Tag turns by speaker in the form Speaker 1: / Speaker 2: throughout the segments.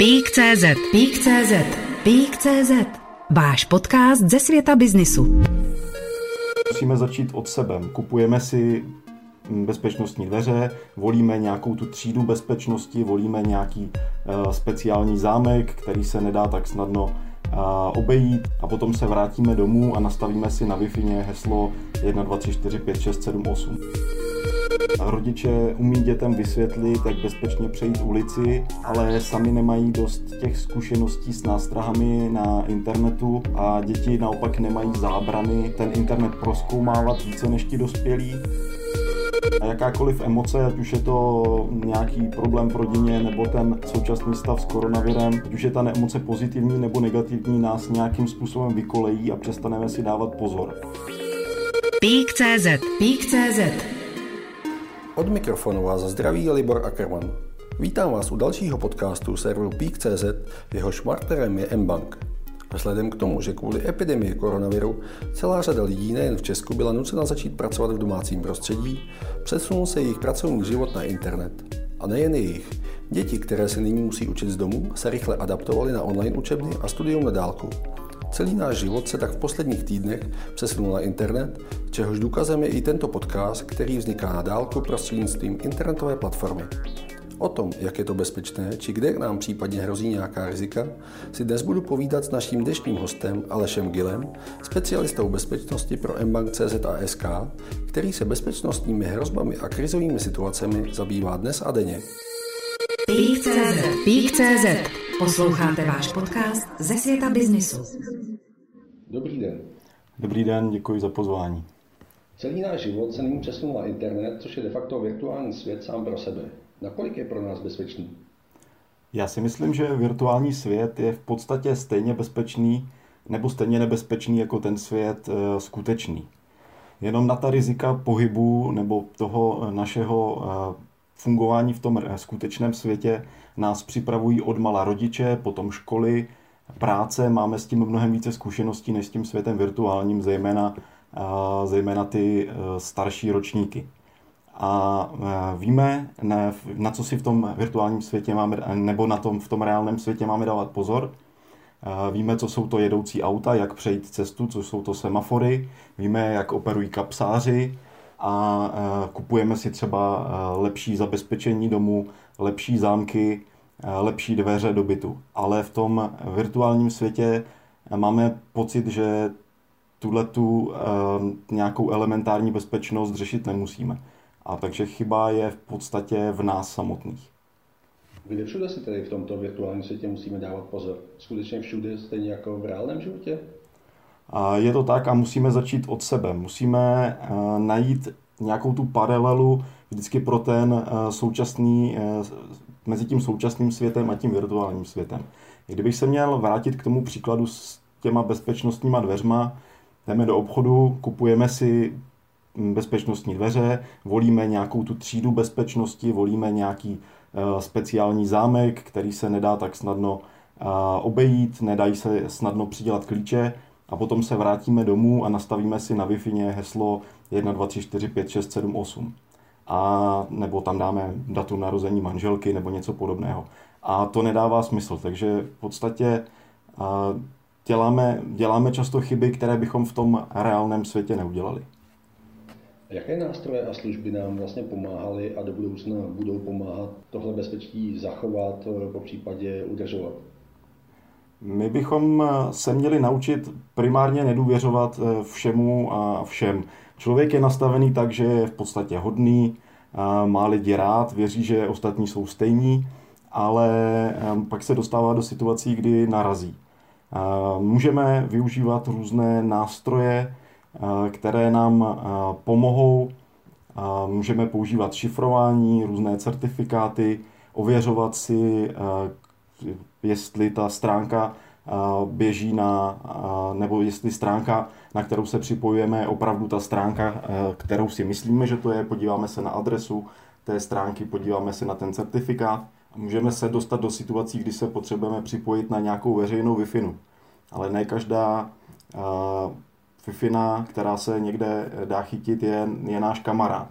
Speaker 1: Pík.cz Pík.cz Pík.cz Váš podcast ze světa biznisu.
Speaker 2: Musíme začít od sebe. Kupujeme si bezpečnostní dveře, volíme nějakou tu třídu bezpečnosti, volíme nějaký uh, speciální zámek, který se nedá tak snadno uh, obejít a potom se vrátíme domů a nastavíme si na Wi-Fi heslo 1, 2, 3, 4, 5, 6, 7, 8. Rodiče umí dětem vysvětlit, jak bezpečně přejít ulici, ale sami nemají dost těch zkušeností s nástrahami na internetu a děti naopak nemají zábrany ten internet proskoumávat více než ti dospělí. A jakákoliv emoce, ať už je to nějaký problém v rodině nebo ten současný stav s koronavirem, ať už je ta emoce pozitivní nebo negativní, nás nějakým způsobem vykolejí a přestaneme si dávat pozor.
Speaker 1: Pík.cz Pík.cz
Speaker 3: Od mikrofonu vás zdraví Libor Ackerman. Vítám vás u dalšího podcastu serveru Peak.cz, jehož marterem je mBank. Vzhledem k tomu, že kvůli epidemii koronaviru celá řada lidí nejen v Česku byla nucena začít pracovat v domácím prostředí, přesunul se jejich pracovní život na internet. A nejen jejich. Děti, které se nyní musí učit z domu, se rychle adaptovaly na online učebny a studium na dálku. Celý náš život se tak v posledních týdnech přesunul na internet, čehož důkazem je i tento podcast, který vzniká na dálku prostřednictvím internetové platformy. O tom, jak je to bezpečné, či kde nám případně hrozí nějaká rizika, si dnes budu povídat s naším dnešním hostem Alešem Gilem, specialistou bezpečnosti pro mbank.cz a SK, který se bezpečnostními hrozbami a krizovými situacemi zabývá dnes a denně.
Speaker 1: Pík.cz Pík.cz Posloucháte váš podcast ze světa biznisu.
Speaker 3: Dobrý den.
Speaker 2: Dobrý den, děkuji za pozvání.
Speaker 3: Celý náš život se nyní přesunul na internet, což je de facto virtuální svět sám pro sebe. Nakolik je pro nás bezpečný?
Speaker 2: Já si myslím, že virtuální svět je v podstatě stejně bezpečný nebo stejně nebezpečný jako ten svět e, skutečný. Jenom na ta rizika pohybu nebo toho našeho e, fungování v tom skutečném světě nás připravují od mala rodiče, potom školy, práce. Máme s tím mnohem více zkušeností než s tím světem virtuálním, zejména, zejména ty e, starší ročníky. A víme, na co si v tom virtuálním světě máme, nebo na tom v tom reálném světě máme dávat pozor. Víme, co jsou to jedoucí auta, jak přejít cestu, co jsou to semafory. Víme, jak operují kapsáři, a kupujeme si třeba lepší zabezpečení domu, lepší zámky, lepší dveře do bytu. Ale v tom virtuálním světě máme pocit, že tuhle tu nějakou elementární bezpečnost řešit nemusíme. A takže chyba je v podstatě v nás samotných.
Speaker 3: Kde všude si tedy v tomto virtuálním světě musíme dávat pozor? Skutečně všude, stejně jako v reálném životě?
Speaker 2: Je to tak a musíme začít od sebe. Musíme eh, najít nějakou tu paralelu vždycky pro ten eh, současný, eh, mezi tím současným světem a tím virtuálním světem. Kdybych se měl vrátit k tomu příkladu s těma bezpečnostníma dveřma, jdeme do obchodu, kupujeme si hm, bezpečnostní dveře, volíme nějakou tu třídu bezpečnosti, volíme nějaký speciální zámek, který se nedá tak snadno obejít, nedají se snadno přidělat klíče, a potom se vrátíme domů a nastavíme si na wi heslo 1, 2, 3, 4, 5, 6, 7, 8. A nebo tam dáme datum narození manželky nebo něco podobného. A to nedává smysl, takže v podstatě děláme, děláme často chyby, které bychom v tom reálném světě neudělali.
Speaker 3: Jaké nástroje a služby nám vlastně pomáhaly a do budoucna budou pomáhat tohle bezpečí zachovat, po případě udržovat?
Speaker 2: My bychom eh, se měli naučit primárně nedůvěřovat eh, všemu a všem. Člověk je nastavený tak, že je v podstatě hodný, má lidi rád, věří, že ostatní jsou stejní, ale eh, pak se dostává do situací, kdy narazí. Můžeme využívat různé nástroje, které nám pomohou. Můžeme používat šifrování, různé certifikáty, ověřovat si, jestli ta stránka běží na, nebo jestli stránka, na kterou se připojujeme, je opravdu ta stránka, kterou si myslíme, že to je. Podíváme se na adresu té stránky, podíváme se na ten certifikát a můžeme se dostat do situací, kdy se potřebujeme připojit na nějakou veřejnou wi Ale ne každá wi která se někde dá chytit, je, je náš kamarád.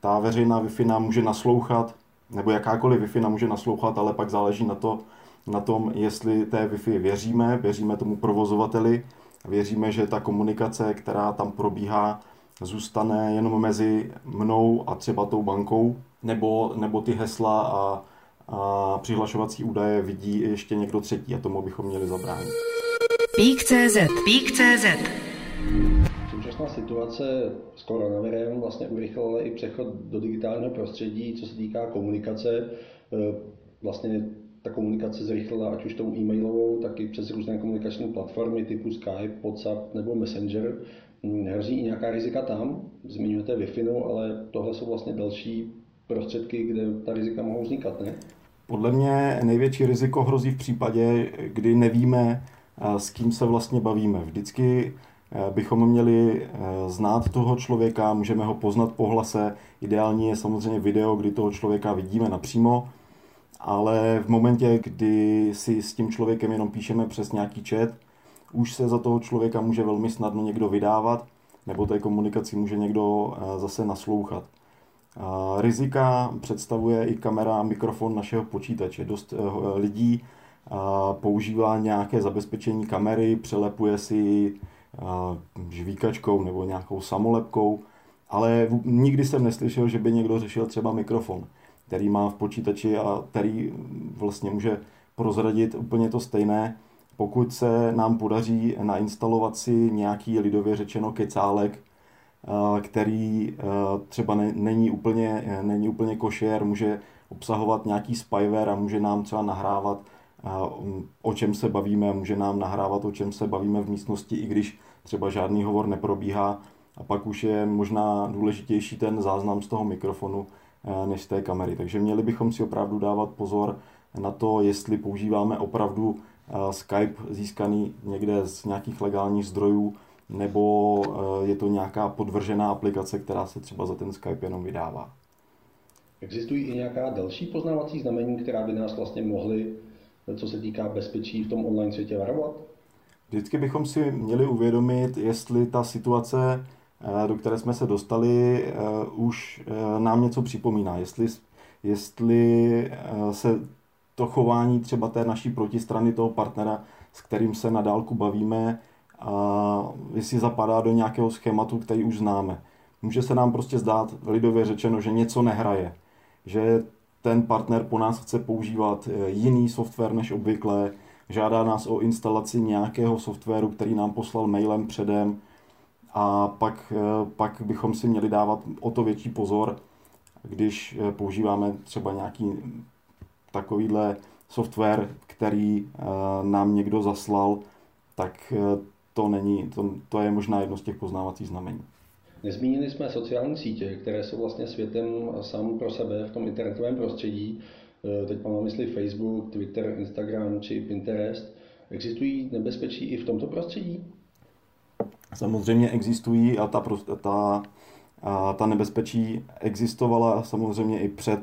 Speaker 2: Ta veřejná wi může naslouchat, nebo jakákoliv wi může naslouchat, ale pak záleží na to, na tom, jestli té Wi-Fi věříme, věříme tomu provozovateli, věříme, že ta komunikace, která tam probíhá, zůstane jenom mezi mnou a třeba tou bankou, nebo, nebo ty hesla a, a přihlašovací údaje vidí ještě někdo třetí a tomu bychom měli zabránit.
Speaker 1: Pík.cz Pík.cz
Speaker 3: Současná situace s koronavirem vlastně urychlila i přechod do digitálního prostředí, co se týká komunikace. E, vlastně ta komunikace zrychlila ať už tou e-mailovou, tak i přes různé komunikační platformy typu Skype, WhatsApp nebo Messenger. Hrozí i nějaká rizika tam, zmiňujete Wi-Fi, ale tohle jsou vlastně další prostředky, kde ta rizika mohou vznikat, ne?
Speaker 2: Podle mě největší riziko hrozí v případě, kdy nevíme, s kým se vlastně bavíme. Vždycky bychom měli znát toho člověka, můžeme ho poznat po hlase. Ideální je samozřejmě video, kdy toho člověka vidíme napřímo, ale v momentě, kdy si s tím člověkem jenom píšeme přes nějaký chat, už se za toho člověka může velmi snadno někdo vydávat, nebo té komunikaci může někdo zase naslouchat. Rizika představuje i kamera a mikrofon našeho počítače. Dost eh, lidí používá nějaké zabezpečení kamery, přelepuje si žvíkačkou nebo nějakou samolepkou, ale nikdy jsem neslyšel, že by někdo řešil třeba mikrofon, který má v počítači a který vlastně může prozradit úplně to stejné. Pokud se nám podaří nainstalovat si nějaký lidově řečeno kecálek, který třeba není úplně, není úplně košer, může obsahovat nějaký spyware a může nám třeba nahrávat o čem se bavíme, může nám nahrávat, o čem se bavíme v místnosti, i když třeba žádný hovor neprobíhá. A pak už je možná důležitější ten záznam z toho mikrofonu než z té kamery. Takže měli bychom si opravdu dávat pozor na to, jestli používáme opravdu Skype získaný někde z nějakých legálních zdrojů, nebo je to nějaká podvržená aplikace, která se třeba za ten Skype jenom vydává.
Speaker 3: Existují i nějaká další poznávací znamení, která by nás vlastně mohly co se týká bezpečí v tom online světě varovat?
Speaker 2: Vždycky bychom si měli uvědomit, jestli ta situace, eh, do které jsme se dostali, eh, už eh, nám něco připomíná. Jestli, jestli se to chování třeba té naší protistrany, toho partnera, s kterým se na dálku bavíme, a jestli zapadá do nějakého schématu, který už známe. Může se nám prostě zdát, lidově řečeno, že něco nehraje. Že ten partner po nás chce používat eh, jiný software než obvykle, žádá nás o instalaci nějakého softwaru, který nám poslal mailem předem a pak, eh, pak bychom si měli dávat o to větší pozor, když eh, používáme třeba nějaký takovýhle software, který nám někdo zaslal, tak to není, to, to je možná jedno z těch poznávacích znamení.
Speaker 3: Nezmínili jsme sociální sítě, které jsou vlastně světem sám pro sebe v tom internetovém prostředí. E, teď mám na mysli Facebook, Twitter, Instagram či Pinterest. Existují nebezpečí i v tomto prostředí?
Speaker 2: Samozřejmě existují a ta, ta, a ta nebezpečí existovala samozřejmě i před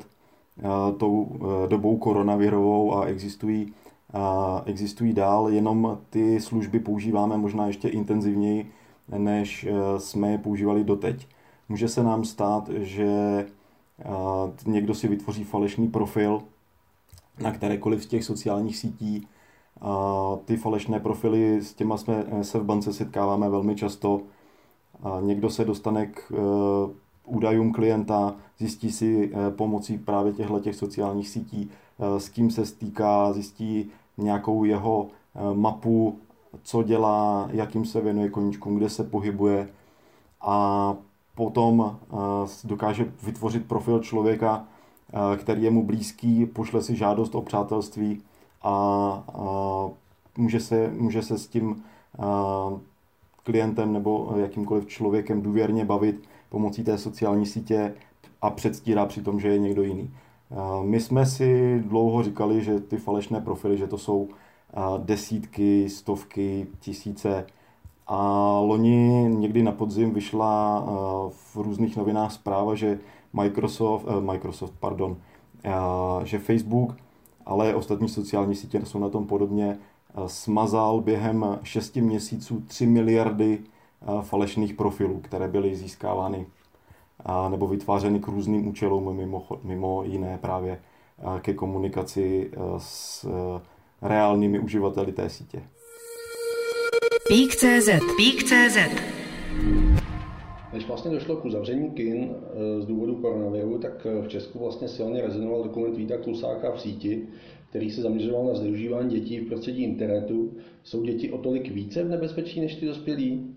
Speaker 2: a, tou a, e, dobou koronavirovou a existují, a, existují dál, jenom ty služby používáme možná ještě intenzivněji než eh, jsme je používali doteď. Může se nám stát, že eh, někdo si vytvoří falešný profil na kterékoliv z těch sociálních sítí. Ty falešné profily, s těma jsme eh, se v bance setkáváme velmi často. Někdo se dostane k údajům klienta, zjistí si pomocí právě těchto těch sociálních sítí, s kým se stýká, zjistí nějakou jeho mapu co dělá, jakým se věnuje koníčkům, kde se pohybuje a potom eh, dokáže vytvořit profil člověka, eh, který je mu blízký, pošle si žádost o přátelství a může se, může se s tím eh, klientem nebo jakýmkoliv člověkem důvěrně bavit pomocí té sociální sítě a předstírá přitom, že je někdo jiný. My jsme si dlouho říkali, že ty falešné profily, že to jsou desítky, stovky, tisíce. A loni někdy na podzim vyšla v různých novinách zpráva, že Microsoft, eh, Microsoft, pardon, že Facebook, ale ostatní sociální sítě jsou na tom podobně, smazal během 6 měsíců 3 miliardy falešných profilů, které byly získávány nebo vytvářeny k různým účelům, mimo, mimo jiné právě ke komunikaci s reálnými uživateli té sítě.
Speaker 1: Pík.cz Pík.cz
Speaker 3: Než vlastně došlo k uzavření kin eh, z důvodu koronaviru, tak eh, v Česku vlastně silně rezonoval dokument Víta Klusáka v síti, který se zaměřoval na zneužívání dětí v prostředí internetu. Jsou děti o tolik více v nebezpečí než ty dospělí?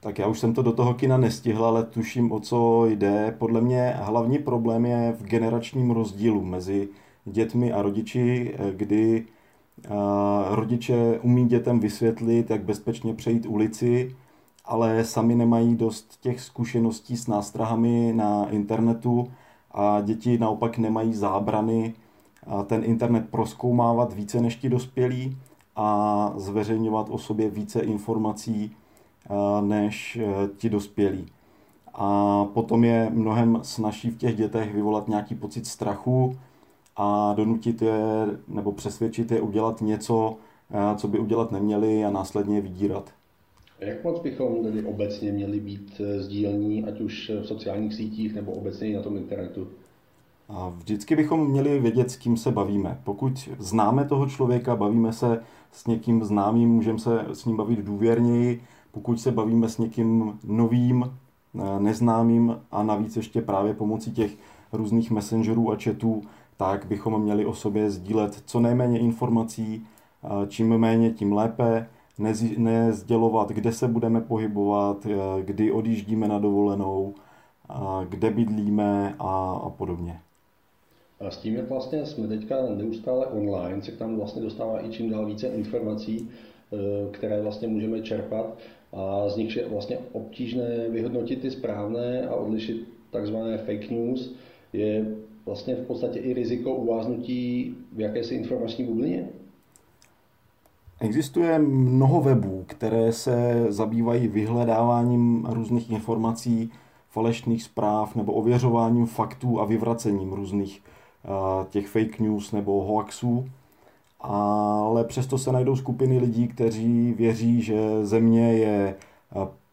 Speaker 2: Tak já už jsem to do toho kina nestihl, ale tuším, o co jde. Podle mě hlavní problém je v generačním rozdílu mezi dětmi a rodiči, eh, kdy rodiče umí dětem vysvětlit, jak bezpečně přejít ulici, ale sami nemají dost těch zkušeností s nástrahami na internetu a děti naopak nemají zábrany ten internet proskoumávat více než ti dospělí a zveřejňovat o sobě více informací než e, ti dospělí. A potom je mnohem snažší v těch dětech vyvolat nějaký pocit strachu a donutit je nebo přesvědčit je udělat něco, e, co by udělat neměli a následně vydírat.
Speaker 3: Jak moc bychom tedy obecně měli být eh, sdílení, ať už v sociálních sítích nebo obecně i na tom internetu?
Speaker 2: A vždycky bychom měli vědět, s kým se bavíme. Pokud známe toho člověka, bavíme se s někým známým, můžeme se s ním bavit důvěrněji. Pokud se bavíme s někým novým, eh, neznámým a navíc ještě právě pomocí těch různých messengerů a chatů, tak bychom měli o sobě sdílet co nejméně informací, čím méně, tím lépe. Nezdělovat, kde se budeme pohybovat, eh, kdy odjíždíme na dovolenou, kde bydlíme a, a podobně.
Speaker 3: A s tím, jak vlastně jsme teďka neustále online, se tam vlastně dostává i čím dál více informací, eh, které vlastně můžeme čerpat. A z nich je vlastně obtížné vyhodnotit ty správné a odlišit takzvané fake news, je vlastně v podstatě i riziko uváznutí v jakési informační bublině?
Speaker 2: Existuje mnoho webů, které se zabývají vyhledáváním různých informací, falešných zpráv nebo ověřováním faktů a vyvracením různých uh, těch fake news nebo hoaxů. Ale přesto se najdou skupiny lidí, kteří věří, že země je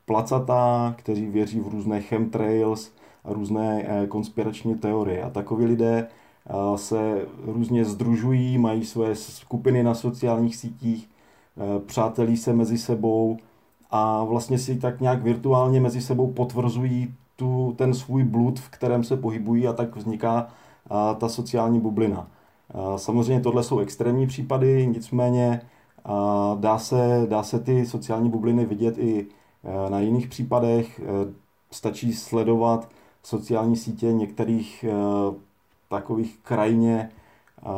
Speaker 2: placatá, kteří věří v různé chemtrails různé e, konspirační teorie. A takoví lidé se různě združují, mají své skupiny na sociálních sítích Eh, přátelí se mezi sebou a vlastně si tak nějak virtuálně mezi sebou potvrzují tu, ten svůj blud, v kterém se pohybují a tak vzniká ta sociální bublina. Samozřejmě tohle jsou extrémní případy, nicméně dá, se, dá se ty sociální bubliny vidět i na jiných případech. Stačí sledovat sociální sítě některých a, e, takových krajně a,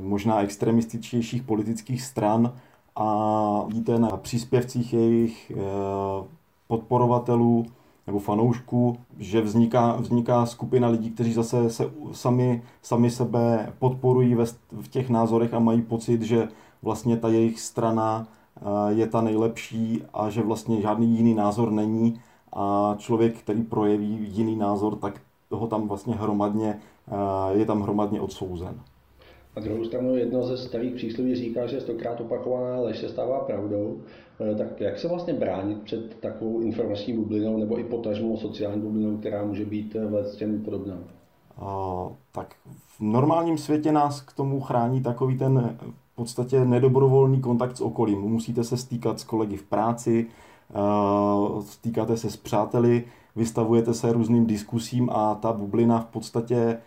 Speaker 2: možná extremističtějších politických stran, a vidíte na příspěvcích jejich eh, podporovatelů nebo fanoušků, že vzniká, vzniká skupina lidí, kteří zase se sami, sami sebe podporují ve, v těch názorech a mají pocit, že vlastně ta jejich strana eh, je ta nejlepší a že vlastně žádný jiný názor není a člověk, který projeví jiný názor, tak toho tam vlastně hromadně, eh, je tam hromadně odsouzen.
Speaker 3: Na druhou stranu jedno ze starých přísloví říká, že stokrát opakovaná lež se stává pravdou. Eh, tak jak se vlastně bránit před takovou informační bublinou nebo i potažmou sociální bublinou, která může být eh, v těm podobná?
Speaker 2: A, tak v normálním světě nás k tomu chrání takový ten v podstatě nedobrovolný kontakt s okolím. Musíte se stýkat s kolegy v práci, stýkáte se s přáteli, vystavujete se různým diskusím a ta bublina v podstatě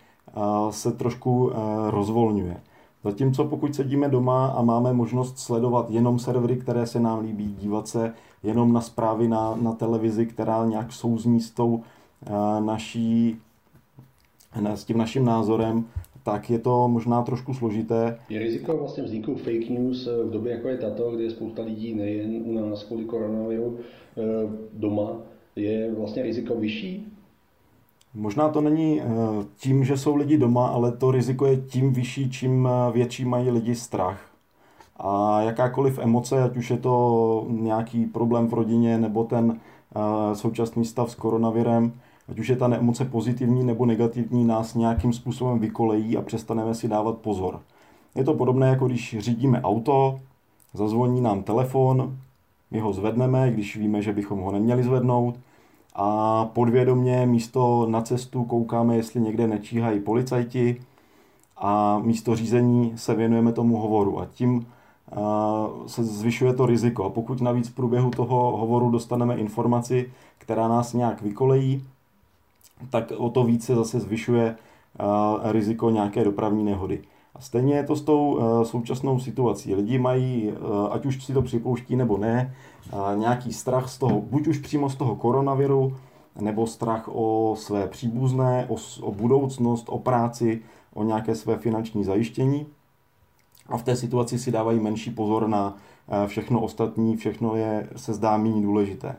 Speaker 2: se trošku eh, rozvolňuje. Zatímco pokud sedíme doma a máme možnost sledovat jenom servery, které se nám líbí, dívat se jenom na zprávy na, na televizi, která nějak souzní s tou eh, naší, s tím naším názorem, tak je to možná trošku složité.
Speaker 3: Je riziko vlastně vzniku fake news v době, jako je tato, kdy je spousta lidí nejen u nás kvůli koronaviru eh, doma, je vlastně riziko vyšší?
Speaker 2: Možná to není eh, tím, že jsou lidi doma, ale to riziko je tím vyšší, čím eh, větší mají lidi strach. A jakákoliv emoce, ať už je to nějaký problém v rodině nebo ten eh, současný stav s koronavirem, ať už je ta emoce pozitivní nebo negativní, nás nějakým způsobem vykolejí a přestaneme si dávat pozor. Je to podobné, jako když řídíme auto, zazvoní nám telefon, my ho zvedneme, když víme, že bychom ho neměli zvednout, a podvědomě místo na cestu koukáme, jestli někde nečíhají policajti a místo řízení se věnujeme tomu hovoru a tím se zvyšuje to riziko. A pokud navíc v průběhu toho hovoru dostaneme informaci, která nás nějak vykolejí, tak o to více zase zvyšuje riziko nějaké dopravní nehody. A stejně je to s tou současnou situací. Lidi mají, ať už si to připouští nebo ne, nějaký strach z toho, buď už přímo z toho koronaviru, nebo strach o své příbuzné, o, o budoucnost, o práci, o nějaké své finanční zajištění. A v té situaci si dávají menší pozor na eh, všechno ostatní, všechno je, se zdá méně důležité.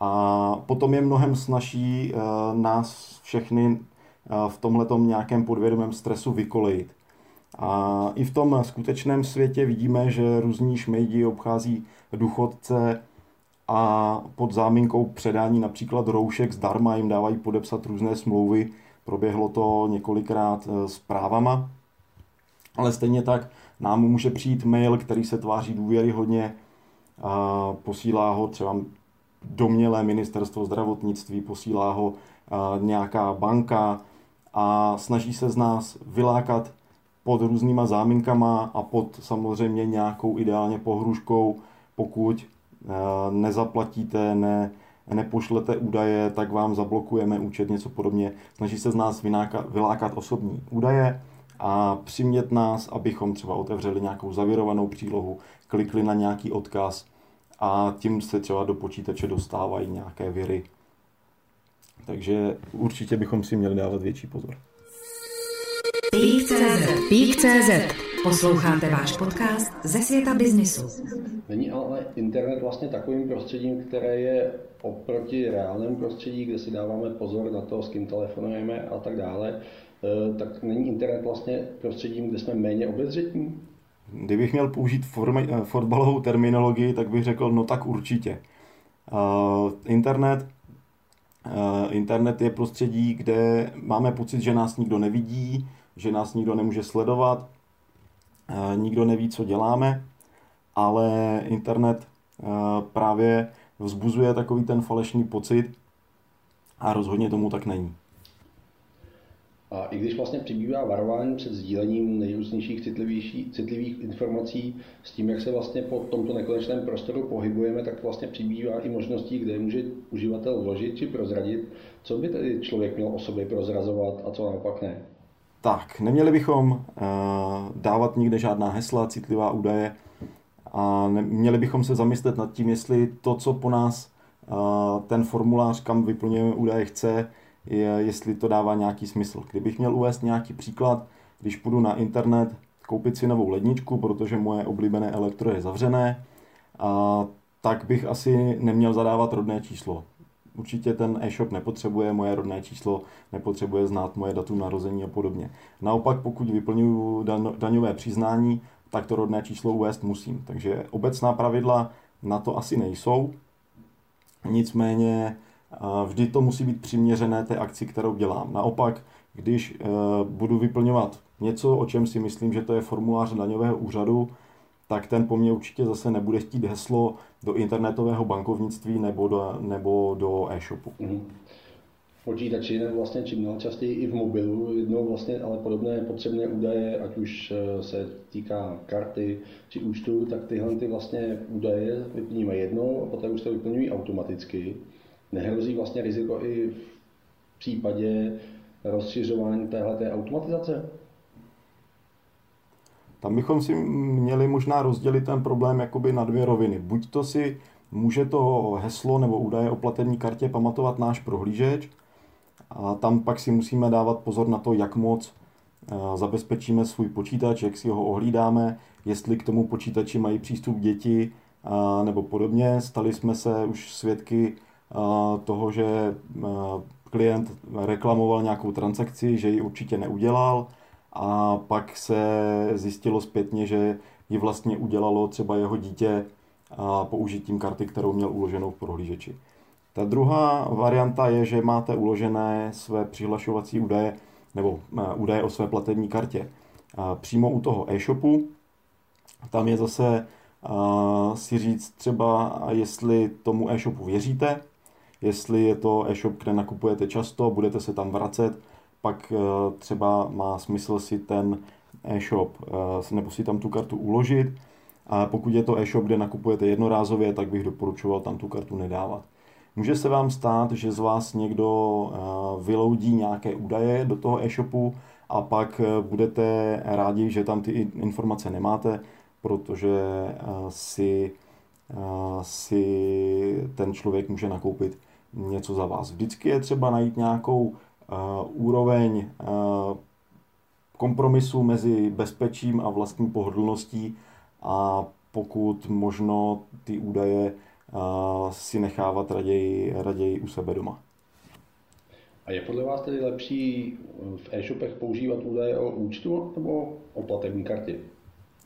Speaker 2: A potom je mnohem snaží eh, nás všechny eh, v tomhletom nějakém podvědomém stresu vykolejit. A i v tom skutečném světě vidíme, že různí šmejdi obchází důchodce a pod záminkou předání například roušek zdarma jim dávají podepsat různé smlouvy. Proběhlo to několikrát s právama. Ale stejně tak nám může přijít mail, který se tváří důvěryhodně, a posílá ho třeba domělé ministerstvo zdravotnictví, posílá ho nějaká banka a snaží se z nás vylákat pod různýma záminkama a pod samozřejmě nějakou ideálně pohruškou, pokud nezaplatíte, ne, nepošlete údaje, tak vám zablokujeme účet, něco podobně. Snaží se z nás vynáka, vylákat osobní údaje a přimět nás, abychom třeba otevřeli nějakou zavírovanou přílohu, klikli na nějaký odkaz a tím se třeba do počítače dostávají nějaké viry. Takže určitě bychom si měli dávat větší pozor.
Speaker 1: Pík.cz Pík.cz Posloucháte váš podcast ze světa biznisu.
Speaker 3: Není ale internet vlastně takovým prostředím, které je oproti reálnému prostředí, kde si dáváme pozor na to, s kým telefonujeme a tak dále, eh, tak není internet vlastně prostředím, kde jsme méně obezřetní?
Speaker 2: Kdybych měl použít formy, eh, fotbalovou terminologii, tak bych řekl, no tak určitě. Uh, internet, uh, internet je prostředí, kde máme pocit, že nás nikdo nevidí, že nás nikdo nemůže sledovat, nikdo neví, co děláme, ale internet právě vzbuzuje takový ten falešný pocit a rozhodně tomu tak není.
Speaker 3: A i když vlastně přibývá varování před sdílením nejrůznějších citlivých informací s tím, jak se vlastně po tomto nekonečném prostoru pohybujeme, tak vlastně přibývá i možností, kde může uživatel vložit či prozradit, co by tedy člověk měl o sobě prozrazovat a co naopak ne.
Speaker 2: Tak, neměli bychom uh, dávat nikde žádná hesla, citlivá údaje a ne, měli bychom se zamyslet nad tím, jestli to, co po nás uh, ten formulář, kam vyplňujeme údaje, chce, je, jestli to dává nějaký smysl. Kdybych měl uvést nějaký příklad, když půjdu na internet koupit si novou ledničku, protože moje oblíbené elektro je zavřené, a, tak bych asi neměl zadávat rodné číslo. Určitě ten e-shop nepotřebuje moje rodné číslo, nepotřebuje znát moje datum narození a podobně. Naopak, pokud vyplňuji daňové přiznání, tak to rodné číslo uvést musím. Takže obecná pravidla na to asi nejsou. Nicméně vždy to musí být přiměřené té akci, kterou dělám. Naopak, když eh, budu vyplňovat něco, o čem si myslím, že to je formulář daňového úřadu, tak ten po mně určitě zase nebude chtít heslo do internetového bankovnictví nebo do, nebo do e-shopu. Mm.
Speaker 3: V počítači nebo vlastně čím dál častěji i v mobilu, jednou vlastně ale podobné potřebné údaje, ať už eh, se týká karty či účtu, tak tyhle ty vlastně údaje vyplníme jednou a poté už to vyplňují automaticky nehrozí vlastně riziko i v případě rozšiřování téhle automatizace?
Speaker 2: Tam bychom si měli možná rozdělit ten problém jakoby na dvě roviny. Buď to si může to heslo nebo údaje o platební kartě pamatovat náš prohlížeč, a tam pak si musíme dávat pozor na to, jak moc eh, zabezpečíme svůj počítač, jak si ho ohlídáme, jestli k tomu počítači mají přístup děti nebo podobně. Stali jsme se už svědky toho, že klient reklamoval nějakou transakci, že ji určitě neudělal a pak se zjistilo zpětně, že ji vlastně udělalo třeba jeho dítě použitím karty, kterou měl uloženou v prohlížeči. Ta druhá varianta je, že máte uložené své přihlašovací údaje nebo údaje o své platební kartě přímo u toho e-shopu. Tam je zase si říct třeba, jestli tomu e-shopu věříte, jestli je to e-shop, kde nakupujete často, budete se tam vracet, pak třeba má smysl si ten e-shop nebo si tam tu kartu uložit. A pokud je to e-shop, kde nakupujete jednorázově, tak bych doporučoval tam tu kartu nedávat. Může se vám stát, že z vás někdo vyloudí nějaké údaje do toho e-shopu a pak budete rádi, že tam ty informace nemáte, protože si si ten člověk může nakoupit něco za vás. Vždycky je třeba najít nějakou uh, úroveň uh, kompromisu mezi bezpečím a vlastní pohodlností a pokud možno ty údaje uh, si nechávat raději, raději u sebe doma.
Speaker 3: A je podle vás tedy lepší v e-shopech používat údaje o účtu nebo o platební kartě?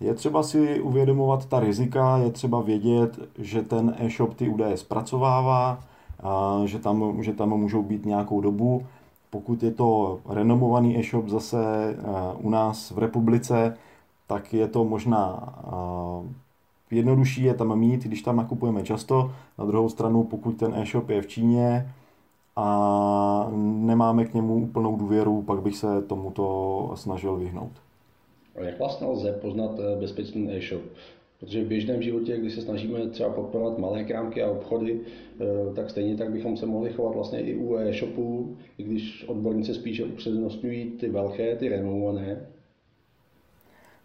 Speaker 2: Je třeba si uvědomovat ta rizika, je třeba vědět, že ten e-shop ty údaje zpracovává, že, tam, že tam můžou být nějakou dobu. Pokud je to renomovaný e-shop zase u nás v republice, tak je to možná jednodušší je tam mít, když tam nakupujeme často. Na druhou stranu, pokud ten e-shop je v Číně a nemáme k němu úplnou důvěru, pak bych se tomuto snažil vyhnout.
Speaker 3: Jak vlastně lze poznat eh, bezpečný e-shop? Protože v běžném životě, když se snažíme třeba podporovat malé krámky a obchody, eh, tak stejně tak bychom se mohli chovat vlastně i u e-shopů, i když odborníci spíše upřednostňují ty velké, ty renomované.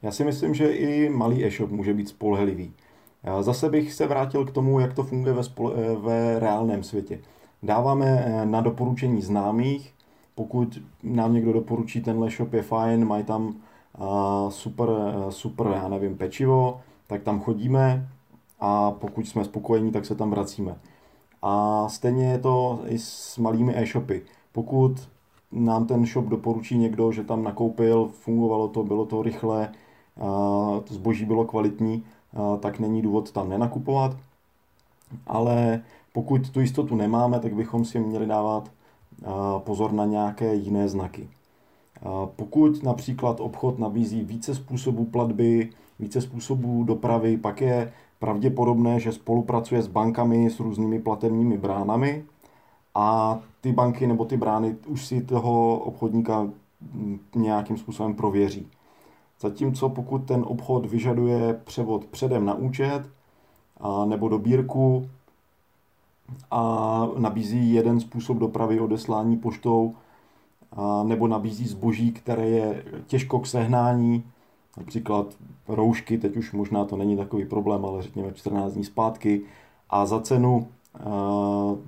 Speaker 2: Já si myslím, že i malý e-shop může být spolehlivý. Zase bych se vrátil k tomu, jak to funguje ve, spole- eh, ve reálném světě. Dáváme na doporučení známých, pokud nám někdo doporučí, tenhle shop je fajn, mají tam super, super, já nevím, pečivo, tak tam chodíme a pokud jsme spokojení, tak se tam vracíme. A stejně je to i s malými e-shopy. Pokud nám ten shop doporučí někdo, že tam nakoupil, fungovalo to, bylo to rychle, zboží bylo kvalitní, tak není důvod tam nenakupovat. Ale pokud tu jistotu nemáme, tak bychom si měli dávat pozor na nějaké jiné znaky. Pokud například obchod nabízí více způsobů platby, více způsobů dopravy, pak je pravděpodobné, že spolupracuje s bankami s různými platebními bránami a ty banky nebo ty brány už si toho obchodníka nějakým způsobem prověří. Zatímco pokud ten obchod vyžaduje převod předem na účet a, nebo dobírku a nabízí jeden způsob dopravy odeslání poštou, nebo nabízí zboží, které je těžko k sehnání, například roušky, teď už možná to není takový problém, ale řekněme 14 dní zpátky, a za cenu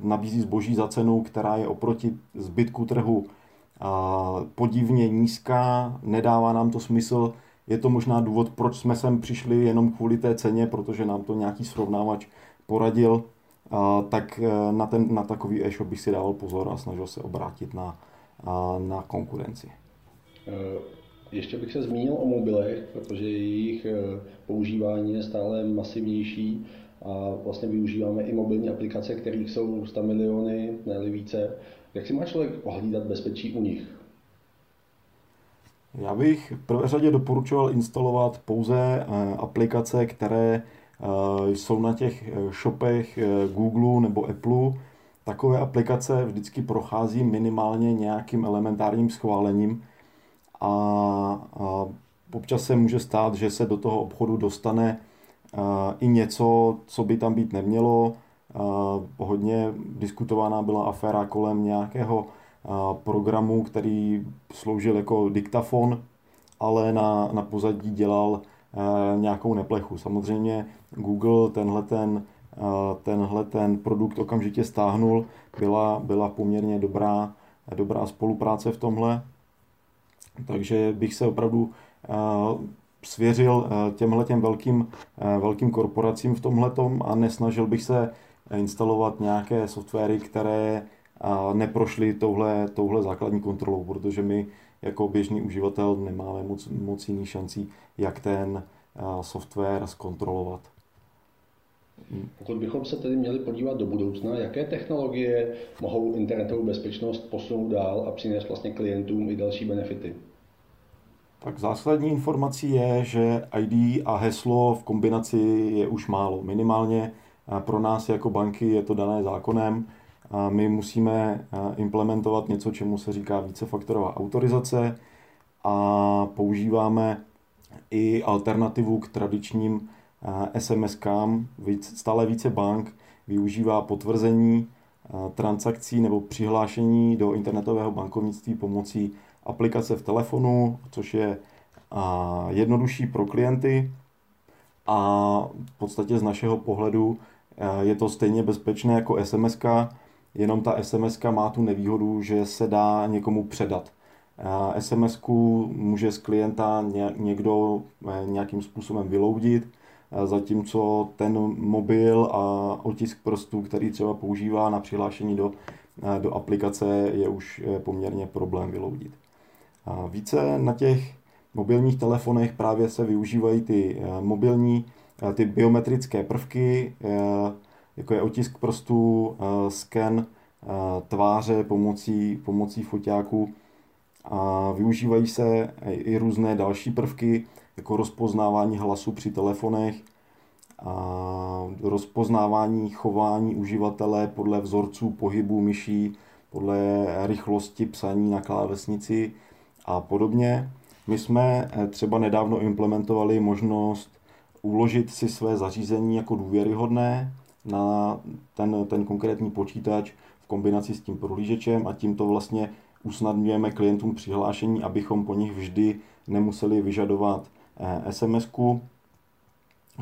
Speaker 2: nabízí zboží za cenu, která je oproti zbytku trhu podivně nízká, nedává nám to smysl, je to možná důvod, proč jsme sem přišli jenom kvůli té ceně, protože nám to nějaký srovnávač poradil, tak e, na, ten, na takový e-shop bych si dával pozor a snažil se obrátit na, na konkurenci.
Speaker 3: Eh, ještě bych se zmínil o mobilech, protože jejich eh, používání je stále masivnější a vlastně využíváme i mobilní aplikace, kterých jsou 100 miliony, ne více. Jak si má člověk ohlídat bezpečí u nich?
Speaker 2: Já bych v prvé řadě doporučoval instalovat pouze eh, aplikace, které jsou na těch shopech Google nebo Apple, takové aplikace vždycky prochází minimálně nějakým elementárním schválením a, a občas se může stát, že se do toho obchodu dostane i něco, co by tam být nemělo. Hodně diskutovaná byla aféra kolem nějakého programu, který sloužil jako diktafon, ale na, na pozadí dělal a, nějakou neplechu. Samozřejmě Google tenhle ten tenhle ten produkt okamžitě stáhnul. Byla, byla poměrně dobrá, dobrá spolupráce v tomhle. Takže bych se opravdu svěřil těmhle těm velkým, velkým korporacím v tomhle a nesnažil bych se instalovat nějaké softwary, které neprošly touhle, touhle základní kontrolou, protože my jako běžný uživatel nemáme moc, moc jiný šancí, jak ten software zkontrolovat.
Speaker 3: Pokud bychom se tedy měli podívat do budoucna, jaké technologie mohou internetovou bezpečnost posunout dál a přinést vlastně klientům i další benefity?
Speaker 2: Tak zásadní informací je, že ID a heslo v kombinaci je už málo. Minimálně pro nás jako banky je to dané zákonem. my musíme implementovat něco, čemu se říká vícefaktorová autorizace a používáme i alternativu k tradičním SMS-kám. Stále více bank využívá potvrzení transakcí nebo přihlášení do internetového bankovnictví pomocí aplikace v telefonu, což je jednodušší pro klienty a v podstatě z našeho pohledu je to stejně bezpečné jako SMS, jenom ta SMS má tu nevýhodu, že se dá někomu předat. SMS může z klienta někdo e, nějakým způsobem vyloudit, zatímco ten mobil a otisk prstů, který třeba používá na přihlášení do, do aplikace, je už e, poměrně problém vyloudit. Více na těch mobilních telefonech právě se využívají ty e, mobilní, ty biometrické prvky, jako je otisk prstů, sken tváře pomocí, pomocí foťáků. A využívají se i různé další prvky, jako rozpoznávání hlasu při telefonech, a rozpoznávání chování uživatele podle vzorců pohybu myší, podle rychlosti psaní na klávesnici a podobně. My jsme eh, třeba nedávno implementovali možnost uložit si své zařízení jako důvěryhodné na ten, ten konkrétní počítač v kombinaci s tím prohlížečem a tímto vlastně usnadňujeme klientům přihlášení, abychom po nich vždy nemuseli vyžadovat eh, sms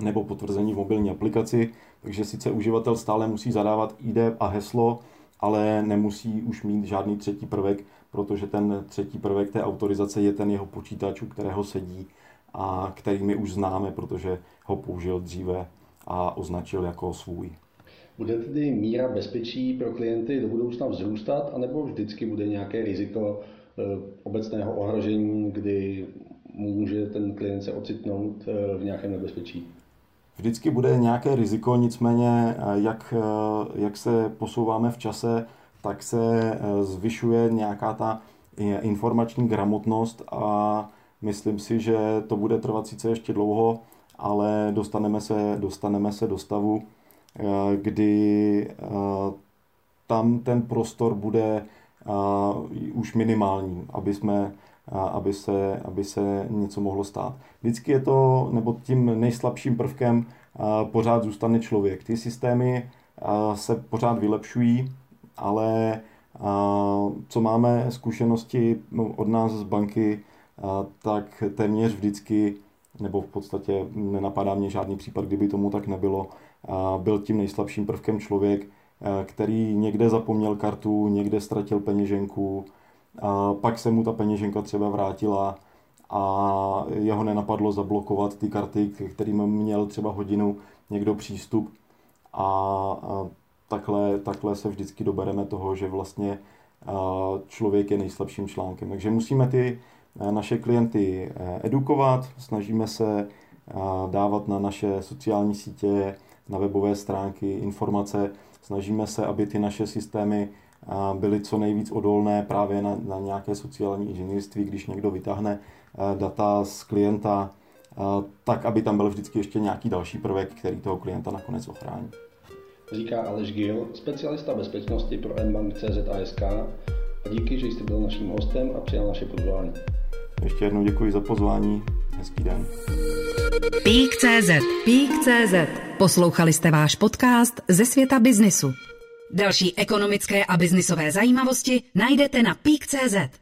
Speaker 2: nebo potvrzení v mobilní aplikaci, takže sice uživatel stále musí zadávat ID a heslo, ale nemusí už mít žádný třetí prvek, protože ten třetí prvek té autorizace je ten jeho počítač, u kterého sedí a který my už známe, protože ho použil dříve a označil jako svůj.
Speaker 3: Bude tedy míra bezpečí pro klienty do budoucna vzrůstat, anebo vždycky bude nějaké riziko eh, obecného ohrožení, kdy může ten klient se ocitnout eh, v nějakém nebezpečí?
Speaker 2: Vždycky bude nějaké riziko, nicméně eh, jak, jak se posouváme v čase, tak se zvyšuje nějaká ta informační gramotnost a myslím si, že to bude trvat sice ještě dlouho, ale dostaneme se, dostaneme se do stavu, eh, kdy eh, tam ten prostor bude eh, už minimální, aby jsme aby se, aby se něco mohlo stát. Vždycky je to, nebo tím nejslabším prvkem pořád zůstane člověk. Ty systémy se pořád vylepšují, ale co máme zkušenosti no, od nás z banky, tak téměř vždycky nebo v podstatě nenapadá mě žádný případ, kdyby tomu tak nebylo. Byl tím nejslabším prvkem člověk, který někde zapomněl kartu, někde ztratil peněženku, pak se mu ta peněženka třeba vrátila a jeho nenapadlo zablokovat ty karty, kterým měl třeba hodinu někdo přístup a takhle, takhle se vždycky dobereme toho, že vlastně člověk je nejslabším článkem. Takže musíme ty Eh, naše klienty eh, edukovat, snažíme se eh, dávat na naše sociální sítě, na webové stránky informace, snažíme se, aby ty naše systémy byly co nejvíc odolné právě na, na nějaké sociální inženýrství, když někdo vytáhne data z klienta, tak aby tam byl vždycky ještě nějaký další prvek, který toho klienta nakonec ochrání.
Speaker 3: Říká Aleš Gil, specialista bezpečnosti pro mbank CZ a díky, že jste byl naším hostem a přijal naše pozvání.
Speaker 2: Ještě jednou děkuji za pozvání. Hezký den.
Speaker 1: Pík.cz Pík.cz Poslouchali jste váš podcast ze světa biznisu. Další ekonomické a biznisové zajímavosti najdete na Pík.cz.